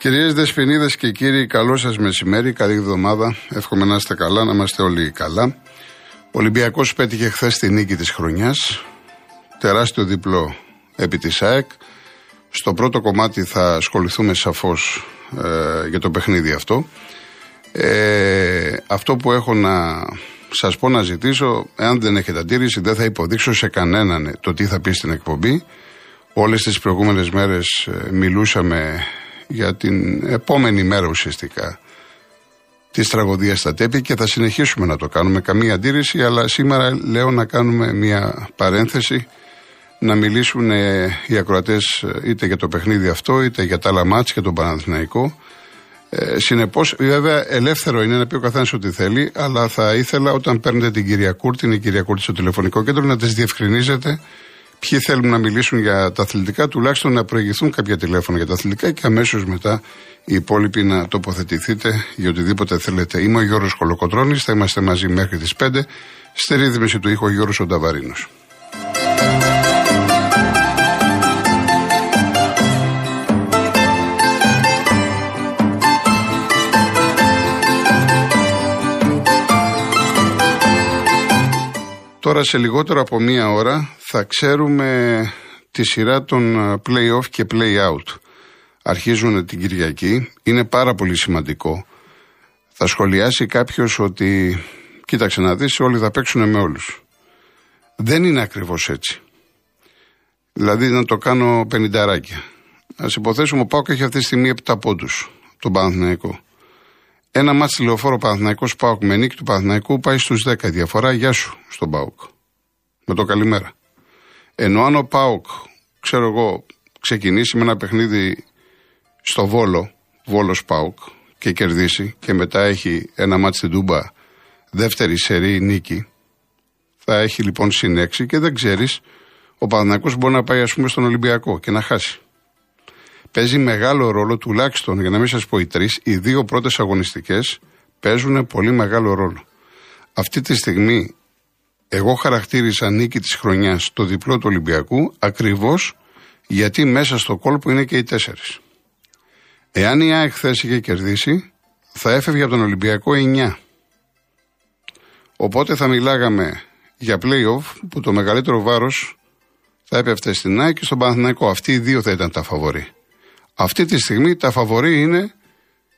Κυρίες Δεσποινίδες και κύριοι, καλό σας μεσημέρι, καλή εβδομάδα. Εύχομαι να είστε καλά, να είμαστε όλοι καλά. Ο Ολυμπιακός πέτυχε χθες τη νίκη της χρονιάς. Τεράστιο διπλό επί της ΑΕΚ. Στο πρώτο κομμάτι θα ασχοληθούμε σαφώς ε, για το παιχνίδι αυτό. Ε, αυτό που έχω να σας πω να ζητήσω, εάν δεν έχετε αντίρρηση, δεν θα υποδείξω σε κανέναν το τι θα πει στην εκπομπή. Όλες τις προηγούμενες μέρες ε, μιλούσαμε για την επόμενη μέρα ουσιαστικά της τραγωδίας στα τέπη και θα συνεχίσουμε να το κάνουμε. Καμία αντίρρηση, αλλά σήμερα λέω να κάνουμε μια παρένθεση να μιλήσουν ε, οι ακροατές ε, είτε για το παιχνίδι αυτό είτε για τα άλλα μάτς και τον Παναθηναϊκό. Ε, Συνεπώς, βέβαια, ελεύθερο είναι να πει ο καθένας ό,τι θέλει, αλλά θα ήθελα όταν παίρνετε την κυρία Κούρτη, την κυρία Κούρτη στο τηλεφωνικό κέντρο, να τις διευκρινίζετε ποιοι θέλουν να μιλήσουν για τα αθλητικά, τουλάχιστον να προηγηθούν κάποια τηλέφωνα για τα αθλητικά και αμέσως μετά οι υπόλοιποι να τοποθετηθείτε για οτιδήποτε θέλετε. Είμαι ο Γιώργος Κολοκοτρόνη, θα είμαστε μαζί μέχρι τις 5. Στη ρύθμιση του ήχου Γιώργος Ονταβαρίνο. Τώρα σε λιγότερο από μία ώρα θα ξέρουμε τη σειρά των ε, play-off και play-out. Αρχίζουν την Κυριακή. Είναι πάρα πολύ σημαντικό. Θα σχολιάσει κάποιος ότι κοίταξε να δεις όλοι θα παίξουν με όλους. Δεν είναι ακριβώς έτσι. Δηλαδή να το κάνω πενινταράκια. Ας υποθέσουμε ο Πάοκ έχει αυτή τη στιγμή 7 πόντους, τον Παναθηναϊκό. Ένα μάτς τηλεοφόρο Παναθηναϊκός Πάοκ με νίκη του Παναθηναϊκού πάει στους 10. Διαφορά, γεια σου στον Πάοκ. Με το καλημέρα. Ενώ αν ο Πάοκ, ξέρω εγώ, ξεκινήσει με ένα παιχνίδι στο Βόλο, Βόλος Πάοκ, και κερδίσει και μετά έχει ένα μάτς στην Τούμπα, δεύτερη σερή νίκη, θα έχει λοιπόν συν και δεν ξέρεις, ο Παναθηναϊκός μπορεί να πάει ας πούμε στον Ολυμπιακό και να χάσει παίζει μεγάλο ρόλο, τουλάχιστον για να μην σας πω οι τρεις, οι δύο πρώτες αγωνιστικές παίζουν πολύ μεγάλο ρόλο. Αυτή τη στιγμή, εγώ χαρακτήρισα νίκη της χρονιάς το διπλό του Ολυμπιακού ακριβώς γιατί μέσα στο κόλπο είναι και οι τέσσερις. Εάν η ΑΕΚ χθε είχε κερδίσει, θα έφευγε από τον Ολυμπιακό 9. Οπότε θα μιλάγαμε για playoff που το μεγαλύτερο βάρος θα έπεφτε στην ΑΕΚ και στον Παναθηναϊκό. Αυτοί οι δύο θα ήταν τα φαβορή. Αυτή τη στιγμή τα φαβορή είναι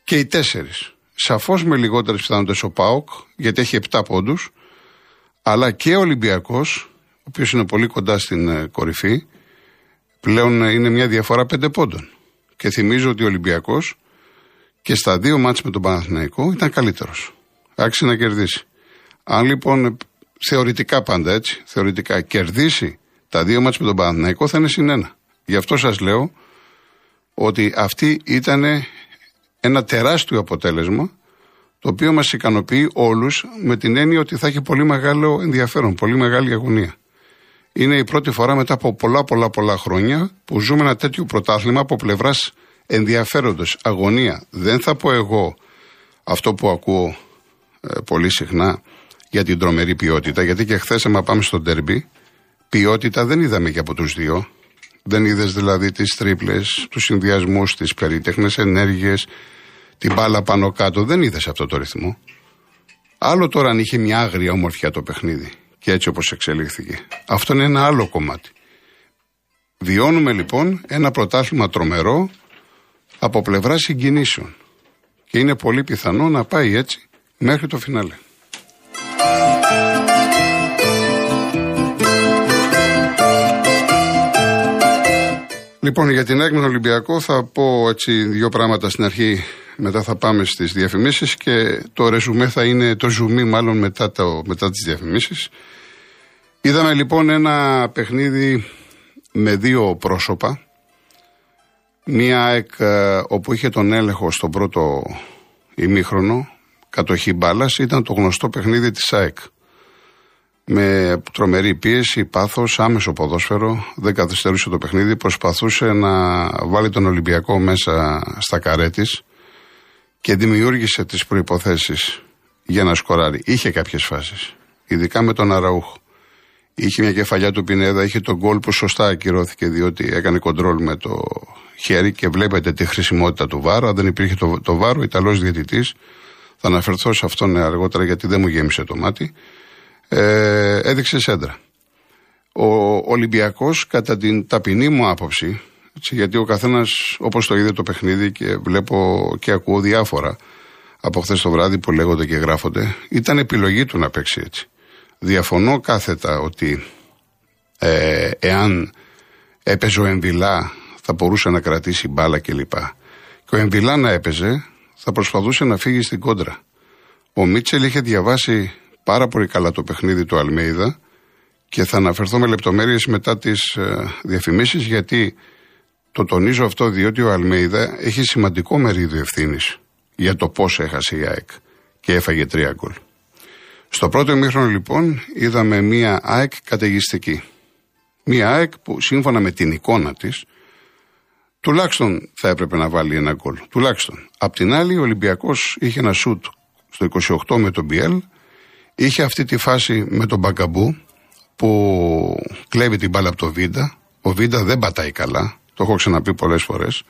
και οι τέσσερις. Σαφώς με λιγότερες πιθανότητες ο Πάοκ, γιατί έχει 7 πόντους, αλλά και ο Ολυμπιακός, ο οποίος είναι πολύ κοντά στην ε, κορυφή, πλέον ε, είναι μια διαφορά 5 πόντων. Και θυμίζω ότι ο Ολυμπιακός και στα δύο μάτια με τον Παναθηναϊκό ήταν καλύτερος. Άξιζε να κερδίσει. Αν λοιπόν θεωρητικά πάντα έτσι, θεωρητικά κερδίσει τα δύο μάτια με τον Παναθηναϊκό θα είναι συνένα. Γι' αυτό σας λέω ότι αυτή ήταν ένα τεράστιο αποτέλεσμα το οποίο μας ικανοποιεί όλους με την έννοια ότι θα έχει πολύ μεγάλο ενδιαφέρον, πολύ μεγάλη αγωνία. Είναι η πρώτη φορά μετά από πολλά πολλά πολλά χρόνια που ζούμε ένα τέτοιο πρωτάθλημα από πλευράς ενδιαφέροντος, αγωνία. Δεν θα πω εγώ αυτό που ακούω ε, πολύ συχνά για την τρομερή ποιότητα, γιατί και χθες, άμα πάμε στο ντερμπι, ποιότητα δεν είδαμε και από τους δύο. Δεν είδες δηλαδή τις τρίπλες, τους συνδυασμούς, τι περίτεχνε ενέργειες, την μπάλα πάνω κάτω. Δεν είδες αυτό το ρυθμό. Άλλο τώρα αν είχε μια άγρια ομορφιά το παιχνίδι και έτσι όπως εξελίχθηκε. Αυτό είναι ένα άλλο κομμάτι. Βιώνουμε λοιπόν ένα πρωτάθλημα τρομερό από πλευρά συγκινήσεων. Και είναι πολύ πιθανό να πάει έτσι μέχρι το φινάλε. Λοιπόν, για την ΑΕΚ Ολυμπιακό θα πω έτσι δύο πράγματα στην αρχή. Μετά θα πάμε στις διαφημίσεις και το ρεζουμέ θα είναι το ζουμί, μάλλον μετά, το, μετά τις διαφημίσεις. Είδαμε λοιπόν ένα παιχνίδι με δύο πρόσωπα. Μία ΑΕΚ ε, όπου είχε τον έλεγχο στον πρώτο ημίχρονο, κατοχή μπάλας, ήταν το γνωστό παιχνίδι της ΑΕΚ με τρομερή πίεση, πάθος, άμεσο ποδόσφαιρο. Δεν καθυστερούσε το παιχνίδι. Προσπαθούσε να βάλει τον Ολυμπιακό μέσα στα καρέ τη και δημιούργησε τις προποθέσει για να σκοράρει. Είχε κάποιες φάσεις. Ειδικά με τον Αραούχ. Είχε μια κεφαλιά του Πινέδα, είχε τον γκολ που σωστά ακυρώθηκε διότι έκανε κοντρόλ με το χέρι και βλέπετε τη χρησιμότητα του βάρου. Αν δεν υπήρχε το, το βάρο, ο Ιταλός διαιτητής, θα αναφερθώ σε αυτόν αργότερα γιατί δεν μου γέμισε το μάτι, ε, έδειξε σέντρα. Ο Ολυμπιακός, κατά την ταπεινή μου άποψη, έτσι, γιατί ο καθένας, όπως το είδε το παιχνίδι και βλέπω και ακούω διάφορα από χθες το βράδυ που λέγονται και γράφονται, ήταν επιλογή του να παίξει έτσι. Διαφωνώ κάθετα ότι ε, εάν έπαιζε ο Εμβιλά θα μπορούσε να κρατήσει μπάλα κλπ. Και ο Εμβιλά να έπαιζε θα προσπαθούσε να φύγει στην κόντρα. Ο Μίτσελ είχε διαβάσει πάρα πολύ καλά το παιχνίδι του Αλμέιδα και θα αναφερθώ με λεπτομέρειες μετά τις ε, διαφημίσεις γιατί το τονίζω αυτό διότι ο Αλμέιδα έχει σημαντικό μερίδιο ευθύνης για το πώς έχασε η ΑΕΚ και έφαγε τρία γκολ. Στο πρώτο ημίχρονο λοιπόν είδαμε μία ΑΕΚ καταιγιστική. Μία ΑΕΚ που σύμφωνα με την εικόνα της τουλάχιστον θα έπρεπε να βάλει ένα γκολ. Τουλάχιστον. Απ' την άλλη ο Ολυμπιακός είχε ένα σουτ στο 28 με τον Μπιέλ, είχε αυτή τη φάση με τον Μπαγκαμπού που κλέβει την μπάλα από το Βίντα. Ο Βίντα δεν πατάει καλά, το έχω ξαναπεί πολλές φορές.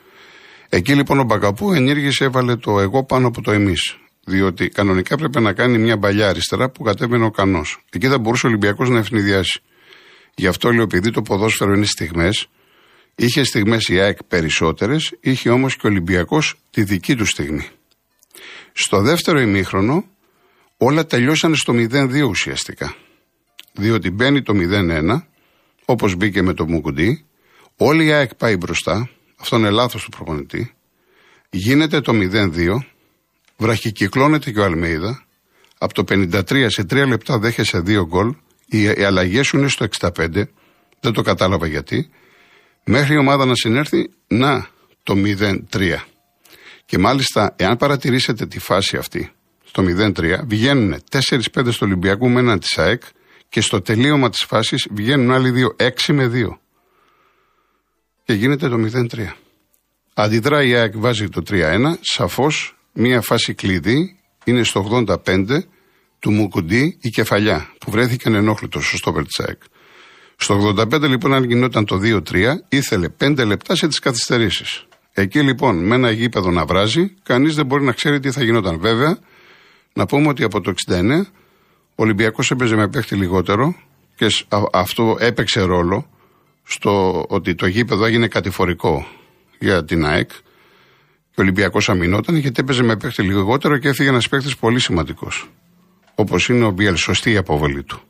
Εκεί λοιπόν ο Μπαγκαπού ενήργησε, έβαλε το εγώ πάνω από το εμείς. Διότι κανονικά πρέπει να κάνει μια παλιά αριστερά που κατέβαινε ο Κανός. Εκεί θα μπορούσε ο Ολυμπιακός να ευνηδιάσει. Γι' αυτό λέω, επειδή το ποδόσφαιρο είναι στιγμές, είχε στιγμές η ΑΕΚ περισσότερες, είχε όμως και ο Ολυμπιακός τη δική του στιγμή. Στο δεύτερο ημίχρονο όλα τελειώσανε στο 0-2 ουσιαστικά. Διότι μπαίνει το 0-1, όπως μπήκε με το Μουκουντή, όλη η ΑΕΚ πάει μπροστά, αυτό είναι λάθος του προπονητή, γίνεται το 0-2, βραχικυκλώνεται και ο Αλμέιδα, από το 53 σε 3 λεπτά δέχεσαι 2 γκολ, οι, οι αλλαγές σου είναι στο 65, δεν το κατάλαβα γιατί, μέχρι η ομάδα να συνέρθει, να το 0-3. Και μάλιστα, εάν παρατηρήσετε τη φάση αυτή, στο 0-3, βγαίνουν 4-5 στο Ολυμπιακό με έναν της ΑΕΚ και στο τελείωμα της φάσης βγαίνουν άλλοι δύο, 6 με 2. Και γίνεται το 0-3. Αντιδράει η ΑΕΚ, βάζει το 3-1. Σαφώς μία φάση κλειδί είναι στο 85 του Μουκουντή η κεφαλιά που βρέθηκε ενόχλητος στο στόπερ της ΑΕΚ. Στο 85 λοιπόν, αν γινόταν το 2-3, ήθελε 5 λεπτά σε τις καθυστερήσεις. Εκεί λοιπόν με ένα γήπεδο να βράζει, κανείς δεν μπορεί να ξέρει τι θα γινόταν. Βέβαια, να πούμε ότι από το 69 ο Ολυμπιακός έπαιζε με παίχτη λιγότερο και αυτό έπαιξε ρόλο στο ότι το γήπεδο έγινε κατηφορικό για την ΑΕΚ και ο Ολυμπιακός αμυνόταν γιατί έπαιζε με παίχτη λιγότερο και έφυγε ένας παίχτης πολύ σημαντικός. Όπως είναι ο Μπιέλ, σωστή η αποβολή του.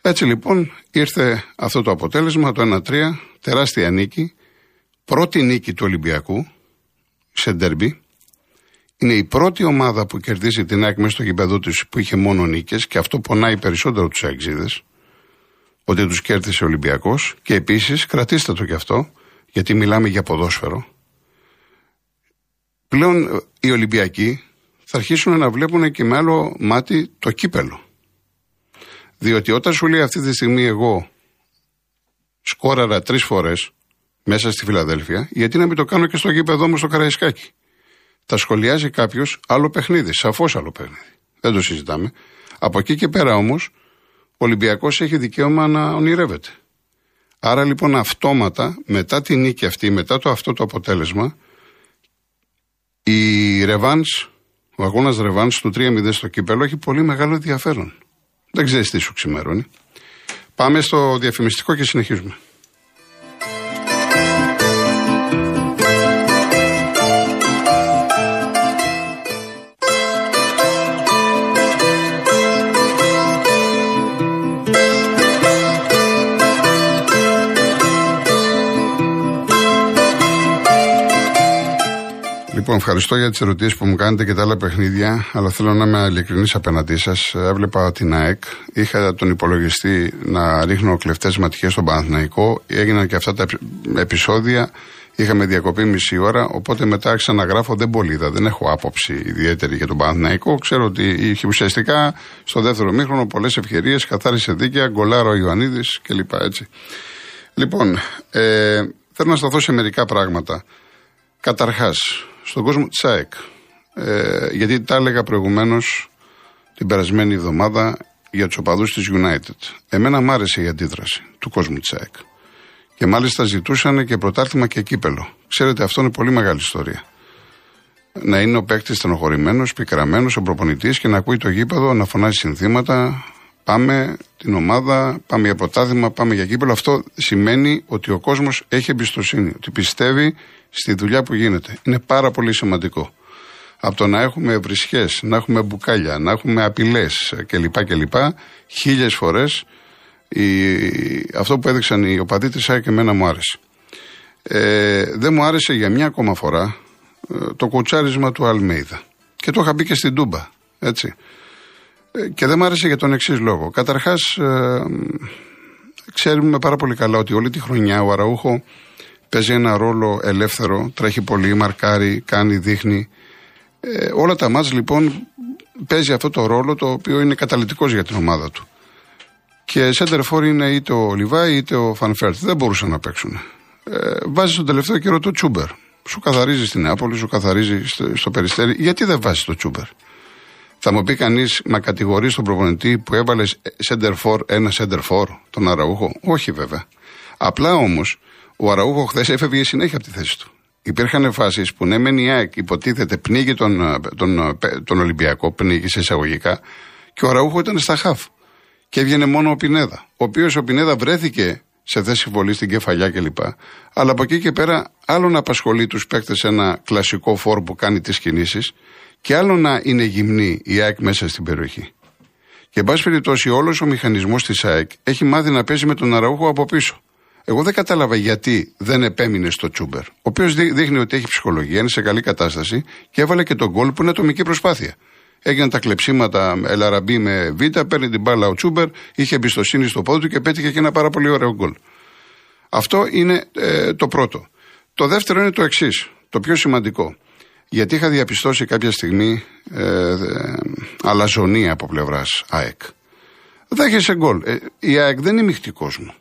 Έτσι λοιπόν ήρθε αυτό το αποτέλεσμα, το 1-3, τεράστια νίκη πρώτη νίκη του Ολυμπιακού σε ντερμπι. Είναι η πρώτη ομάδα που κερδίζει την ΑΕΚ μέσα στο γηπεδό της που είχε μόνο νίκες και αυτό πονάει περισσότερο τους Αεξίδες. Ότι τους κέρδισε ο Ολυμπιακός. Και επίσης, κρατήστε το κι αυτό, γιατί μιλάμε για ποδόσφαιρο. Πλέον οι Ολυμπιακοί θα αρχίσουν να βλέπουν και με άλλο μάτι το κύπελο. Διότι όταν σου λέει αυτή τη στιγμή εγώ σκόραρα τρεις φορές μέσα στη Φιλαδέλφια, γιατί να μην το κάνω και στο γήπεδο μου στο Καραϊσκάκι; Θα σχολιάζει κάποιος άλλο παιχνίδι, σαφώς άλλο παιχνίδι. Δεν το συζητάμε. Από εκεί και πέρα όμως, ο Ολυμπιακός έχει δικαίωμα να ονειρεύεται. Άρα λοιπόν αυτόματα, μετά τη νίκη αυτή, μετά το αυτό το αποτέλεσμα, η Ρεβάν, ο αγώνας Ρεβάν του 3-0 στο κύπελο έχει πολύ μεγάλο ενδιαφέρον. Δεν ξέρεις τι σου ξημερώνει. Πάμε στο διαφημιστικό και συνεχίζουμε. Λοιπόν, ευχαριστώ για τις ερωτήσεις που μου κάνετε και τα άλλα παιχνίδια, αλλά θέλω να είμαι ειλικρινής απέναντί σας. Έβλεπα την ΑΕΚ, είχα τον υπολογιστή να ρίχνω κλεφτές ματιές στον Παναθηναϊκό. Έγιναν και αυτά τα επεισόδια. Είχαμε διακοπή μισή ώρα, οπότε μετά άρχισα να γράφω. Δεν πολύ είδα, δεν έχω άποψη ιδιαίτερη για τον Παναθηναϊκό. Ξέρω ότι είχε ουσιαστικά στο δεύτερο μήχρονο πολλές ευκαιρίες, καθάρισε δίκαια, γκολάρο ο Ιωαννίδης κλπ. Έτσι. Λοιπόν, ε, θέλω να σταθώ σε μερικά πράγματα. Καταρχάς, στον κόσμο της ΑΕΚ. Ε, γιατί τα έλεγα προηγουμένως την περασμένη εβδομάδα για τους οπαδούς της United. Εμένα μ' άρεσε η αντίδραση του κόσμου της ΑΕΚ. Και μάλιστα ζητούσαν και πρωτάθλημα και κύπελο. Ξέρετε, αυτό είναι πολύ μεγάλη ιστορία. Να είναι ο παίκτης στενοχωρημένος, πικραμένος, ο προπονητής και να ακούει το γήπεδο να φωνάζει συνθήματα. Πάμε την ομάδα, πάμε για πρωτάθλημα, πάμε για κύπελο. Αυτό σημαίνει ότι ο κόσμος έχει εμπιστοσύνη, ότι πιστεύει στη δουλειά που γίνεται. Είναι πάρα πολύ σημαντικό. Από το να έχουμε βρισχές, να έχουμε μπουκάλια, να έχουμε απειλές κλπ. κλπ. Χίλιες φορές αυτό που έδειξαν οι οπαδοί τη ΣΑΕ και εμένα μου άρεσε. Ε, δεν μου άρεσε για μια ακόμα φορά ε, το κοτσάρισμα του Αλμέιδα. Και το είχα μπει και στην Τούμπα. Έτσι. Ε, και δεν μου άρεσε για τον εξής λόγο. Καταρχάς, ε, ξέρουμε πάρα πολύ καλά ότι όλη τη χρονιά ο Αραούχο παίζει ένα ρόλο ελεύθερο, τρέχει πολύ, μαρκάρει, κάνει, δείχνει. Ε, όλα τα ματς λοιπόν παίζει αυτό το ρόλο το οποίο είναι καταλυτικός για την ομάδα του. Και σέντερ φορ είναι είτε ο Λιβάι είτε ο Φαν Βέερτ. Δεν μπορούσαν να παίξουν. Ε, βάζει τον τελευταίο καιρό το Τσούμπερ. Σου καθαρίζει στην Νεάπολη, σου καθαρίζει στο, στο Περιστέρι. Γιατί δεν βάζει το Τσούμπερ; Θα μου πει κανείς, μα κατηγορείς τον προπονητή που έβαλες center for ένα center for, τον Αραούχο. Όχι βέβαια. Απλά όμως ο Αραούχο χθες έφευγε συνέχεια από τη θέση του. Υπήρχαν φάσεις που ναι, μεν η ΑΕΚ υποτίθεται πνίγει τον, τον, τον Ολυμπιακό, πνίγει σε εισαγωγικά, και ο Αραούχο ήταν στα χαφ και έβγαινε μόνο ο Πινέδα. Ο οποίος ο Πινέδα βρέθηκε σε θέση βολής στην κεφαλιά κλπ. Αλλά από εκεί και πέρα, άλλο να απασχολεί τους παίκτες ένα κλασικό φόρ που κάνει τις κινήσεις, και άλλο να είναι γυμνή η ΑΕΚ μέσα στην περιοχή. Και εν πάση περιπτώσει, όλος ο μηχανισμός της ΑΕΚ έχει μάθει να παίζει με τον Αραούχο από πίσω. Εγώ δεν κατάλαβα γιατί δεν επέμεινε στο Τσούμπερ, ο οποίος δείχνει ότι έχει ψυχολογία, είναι σε καλή κατάσταση και έβαλε και τον γκολ που είναι ατομική προσπάθεια. Έγιναν τα κλεψίματα Ελαραμπή με Β, παίρνει την μπάλα ο Τσούμπερ, είχε εμπιστοσύνη στο πόδι του και πέτυχε και ένα πάρα πολύ ωραίο γκολ. Αυτό είναι ε, το πρώτο. Το δεύτερο είναι το εξής, το πιο σημαντικό. Γιατί είχα διαπιστώσει κάποια στιγμή ε, ε, αλαζονία από πλευράς ΑΕΚ. Δέχεσαι γκολ. Ε, η ΑΕΚ δεν είναι μειχτή κόσμο.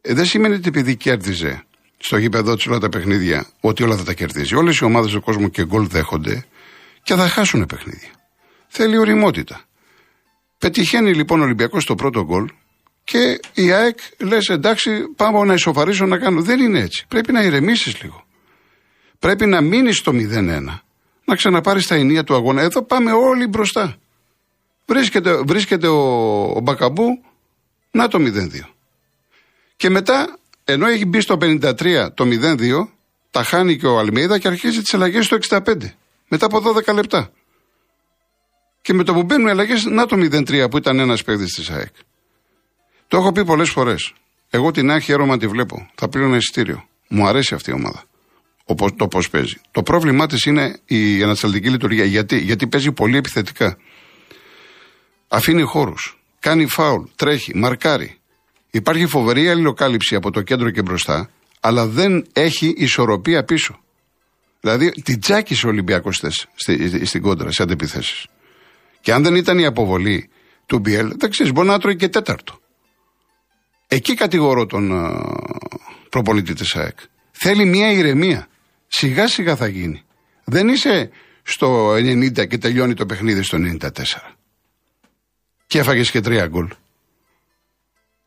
Ε, δεν σημαίνει ότι επειδή κέρδιζε στο γήπεδο της όλα τα παιχνίδια, ότι όλα θα τα κερδίζει. Όλες οι ομάδες του κόσμου και γκολ δέχονται και θα χάσουν παιχνίδια. Θέλει οριμότητα. Πετυχαίνει λοιπόν ο Ολυμπιακός το πρώτο γκολ και η ΑΕΚ λες εντάξει, πάμε να ισοφαρίσω να κάνω. Δεν είναι έτσι. Πρέπει να ηρεμήσεις λίγο. Πρέπει να μείνει στο 0-1. Να ξαναπάρει τα ενία του αγώνα. Εδώ πάμε όλοι μπροστά. Βρίσκεται, βρίσκεται ο, ο Μπακαμπού, να το 0-2. Και μετά, ενώ έχει μπει στο 53 το 0-2, τα χάνει και ο Αλμίδα και αρχίζει τις αλλαγές στο 65 μετά από 12 λεπτά. Και με το που μπαίνουν οι αλλαγές, να το 0-3 που ήταν ένας παίκτης της ΑΕΚ. Το έχω πει πολλές φορές. Εγώ την ΑΕΚ χαίρομαι να τη βλέπω. Θα πλήρω εισιτήριο. Μου αρέσει αυτή η ομάδα. Το πώς παίζει. Το πρόβλημά της είναι η ανασταλτική λειτουργία. Γιατί, Γιατί παίζει πολύ επιθετικά. Αφήνει χώρους. Κάνει φάουλ. Τρέχει. Μαρκάρει. Υπάρχει φοβερή αλληλοκάλυψη από το κέντρο και μπροστά, αλλά δεν έχει ισορροπία πίσω. Δηλαδή την τσάκισε ο Ολυμπιακός στη, στην κόντρα, σε αντιπιθέσει. Και αν δεν ήταν η αποβολή του Μπιέλ, δεν ξέρεις, μπορεί να τρώει και τέταρτο. Εκεί κατηγορώ τον uh, προπονητή της ΑΕΚ. Θέλει μια ηρεμία. Σιγά σιγά θα γίνει. Δεν είσαι στο 90 και τελειώνει το παιχνίδι στο 94. Και έφαγες και τρία γκολ.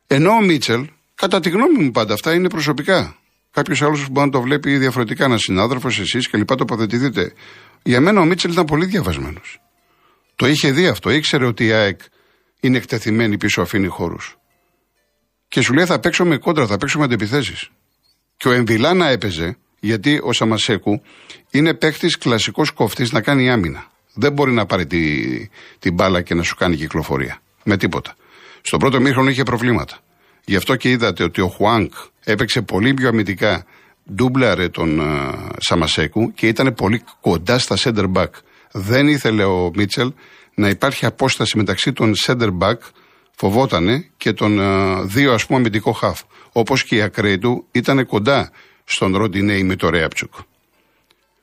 Ενώ ο Μίτσελ, κατά τη γνώμη μου πάντα αυτά είναι προσωπικά. Κάποιος άλλος μπορεί να το βλέπει διαφορετικά, ένας συνάδελφος, εσείς και λοιπά τοποθετηθείτε. Για μένα ο Μίτσελ ήταν πολύ διαβασμένος. Το είχε δει αυτό, ήξερε ότι η ΑΕΚ είναι εκτεθειμένη πίσω, αφήνει χώρους. Και σου λέει θα παίξω με κόντρα, θα παίξω με αντιπιθέσεις. Και ο Εμβιλάνα έπαιζε, γιατί ο Σαμασέκου είναι παίχτη κλασικός κοφτής να κάνει άμυνα. Δεν μπορεί να πάρει τη, την μπάλα και να σου κάνει κυκλοφορία. Με τίποτα. Στον πρώτο μήχρονο είχε προβλήματα. Γι' αυτό και είδατε ότι ο Χουάνκ έπαιξε πολύ πιο αμυντικά, ντούμπλαρε τον uh, Σαμασέκου και ήταν πολύ κοντά στα center back. Δεν ήθελε ο Μίτσελ να υπάρχει απόσταση μεταξύ των center back, φοβότανε, και των uh, δύο ας πούμε αμυντικό χαφ. Όπως και η ακραίη του ήταν κοντά στον Ροντινέη με το Ρέαψουκ.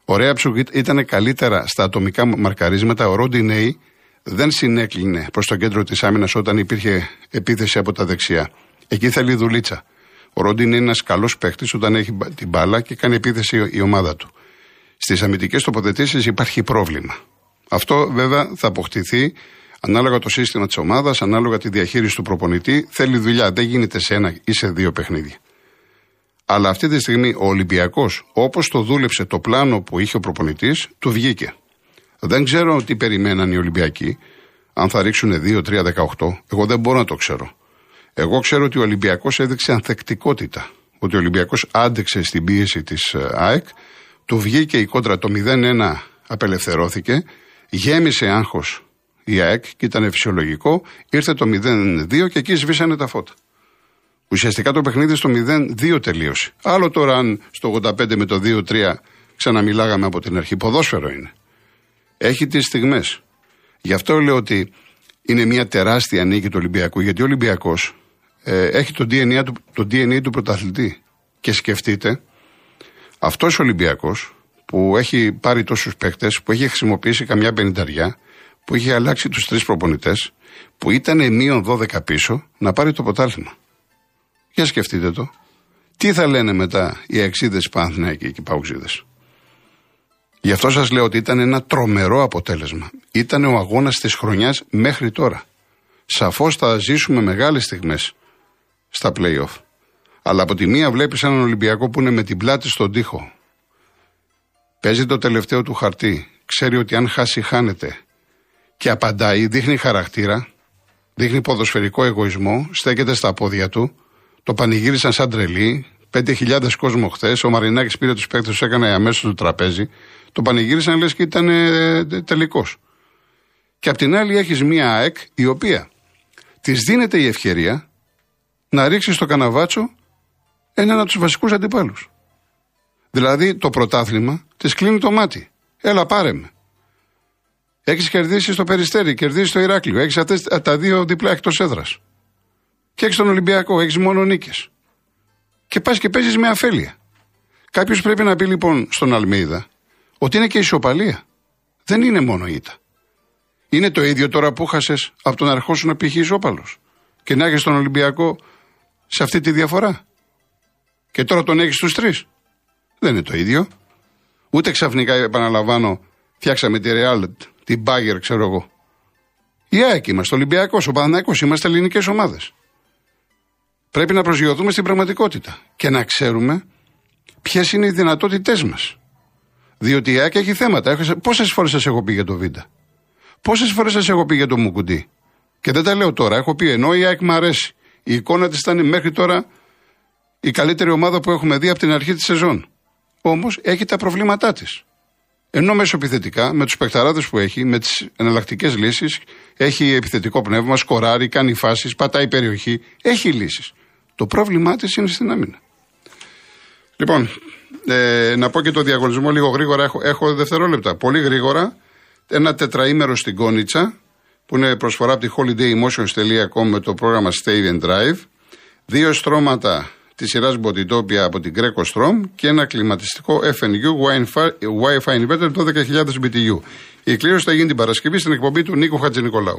Ο Ρέαψουκ ήταν καλύτερα στα ατομικά μαρκαρίσματα, ο Ροντινέη δεν συνέκλεινε προς το κέντρο της άμυνας όταν υπήρχε επίθεση από τα δεξιά. Εκεί θέλει δουλίτσα. Ο Ρόντιν είναι ένας καλός παίχτη όταν έχει την μπάλα και κάνει επίθεση η ομάδα του. Στις αμυντικές τοποθετήσεις υπάρχει πρόβλημα. Αυτό βέβαια θα αποκτηθεί ανάλογα το σύστημα της ομάδας, ανάλογα τη διαχείριση του προπονητή. Θέλει δουλειά. Δεν γίνεται σε ένα ή σε δύο παιχνίδια. Αλλά αυτή τη στιγμή ο Ολυμπιακός, όπως το δούλεψε το πλάνο που είχε ο προπονητής, του βγήκε. Δεν ξέρω τι περιμέναν οι Ολυμπιακοί, αν θα ρίξουν 2-3-18. Εγώ δεν μπορώ να το ξέρω. Εγώ ξέρω ότι ο Ολυμπιακός έδειξε ανθεκτικότητα. Ότι ο Ολυμπιακός άντεξε στην πίεση της ε, ΑΕΚ, του βγήκε η κόντρα το 0-1, απελευθερώθηκε, γέμισε άγχος η ΑΕΚ και ήταν φυσιολογικό, ήρθε το 0-2 και εκεί σβήσανε τα φώτα. Ουσιαστικά το παιχνίδι στο 0-2 τελείωσε. Άλλο τώρα αν στο 85 με το 2-3 ξαναμιλάγαμε από την αρχή. Ποδόσφαιρο είναι. Έχει τις στιγμές. Γι' αυτό λέω ότι είναι μια τεράστια νίκη του Ολυμπιακού, γιατί ο Ολυμπιακός ε, έχει το DNA, του, το DNA του πρωταθλητή. Και σκεφτείτε, αυτός ο Ολυμπιακός που έχει πάρει τόσους παίκτες, που έχει χρησιμοποιήσει καμιά πενηνταριά, που είχε αλλάξει τους τρεις προπονητές, που ήταν μείον 12 πίσω, να πάρει το ποτάλθημα. Για σκεφτείτε το. Τι θα λένε μετά οι εξίδε Παναθηναϊκοί και οι Παουξίδε. Γι' αυτό σας λέω ότι ήταν ένα τρομερό αποτέλεσμα. Ήταν ο αγώνας της χρονιάς μέχρι τώρα. Σαφώς θα ζήσουμε μεγάλες στιγμές στα playoff. Αλλά από τη μία βλέπεις έναν Ολυμπιακό που είναι με την πλάτη στον τοίχο. Παίζει το τελευταίο του χαρτί. Ξέρει ότι αν χάσει, χάνεται. Και απαντάει, δείχνει χαρακτήρα, δείχνει ποδοσφαιρικό εγωισμό, στέκεται στα πόδια του το πανηγύρισαν σαν τρελή. 5.000 κόσμο χθες. Ο Μαρινάκης πήρε τους παίκτες, τους έκανε αμέσως το τραπέζι. Το πανηγύρισαν λες και ήταν ε, τελικός. Και απ' την άλλη έχεις μία ΑΕΚ η οποία της δίνεται η ευκαιρία να ρίξει στο καναβάτσο έναν από τους βασικούς αντιπάλους. Δηλαδή το πρωτάθλημα της κλείνει το μάτι. Έλα πάρε με. Έχεις κερδίσει στο περιστέρι, κερδίσει στο Ηράκλειο. Έχεις αυτές τα δύο διπλά εκτός έδρας και έχεις τον Ολυμπιακό, έχεις μόνο νίκες. Και πας και παίζεις με αφέλεια. Κάποιος πρέπει να πει λοιπόν στον Αλμίδα ότι είναι και ισοπαλία. Δεν είναι μόνο ήττα. Είναι το ίδιο τώρα που χάσες από τον αρχός σου να πηχείς ισόπαλος και να έχεις τον Ολυμπιακό σε αυτή τη διαφορά. Και τώρα τον έχεις στου τρεις. Δεν είναι το ίδιο. Ούτε ξαφνικά, επαναλαμβάνω, φτιάξαμε τη Real, την Bagger, ξέρω εγώ. Η ΑΕΚ είμαστε, ο Ολυμπιακός, ο Παναναϊκό, είμαστε ελληνικές ομάδες. Πρέπει να προσγειωθούμε στην πραγματικότητα και να ξέρουμε ποιες είναι οι δυνατότητές μας. Διότι η ΑΕΚ έχει θέματα. Πόσες φορές σας έχω πει για το Βίντα, Πόσες φορές σας έχω πει για το Μουκουντή; Και δεν τα λέω τώρα. Έχω πει ενώ η ΑΕΚ μου αρέσει. Η εικόνα της ήταν μέχρι τώρα η καλύτερη ομάδα που έχουμε δει από την αρχή της σεζόν. Όμως έχει τα προβλήματά της. Ενώ μέσω επιθετικά, με τους παιχταράδες που έχει, με τις εναλλακτικές λύσεις, έχει επιθετικό πνεύμα, σκοράρει, κάνει φάσεις, πατάει περιοχή, έχει λύσεις. Το πρόβλημά της είναι στην άμυνα. Λοιπόν, ε, να πω και το διαγωνισμό λίγο γρήγορα. Έχω, έχω δευτερόλεπτα. Πολύ γρήγορα. Ένα τετραήμερο στην Κόνιτσα, που είναι προσφορά από τη holidaymotions.com με το πρόγραμμα Stay and Drive. Δύο στρώματα της σειράς Μποτιτόπια από την Greco Strom και ένα κλιματιστικό FNU Wi-Fi Inverter 12.000 BTU. Η κλήρωση θα γίνει την Παρασκευή στην εκπομπή του Νίκο Χατζηνικολάου.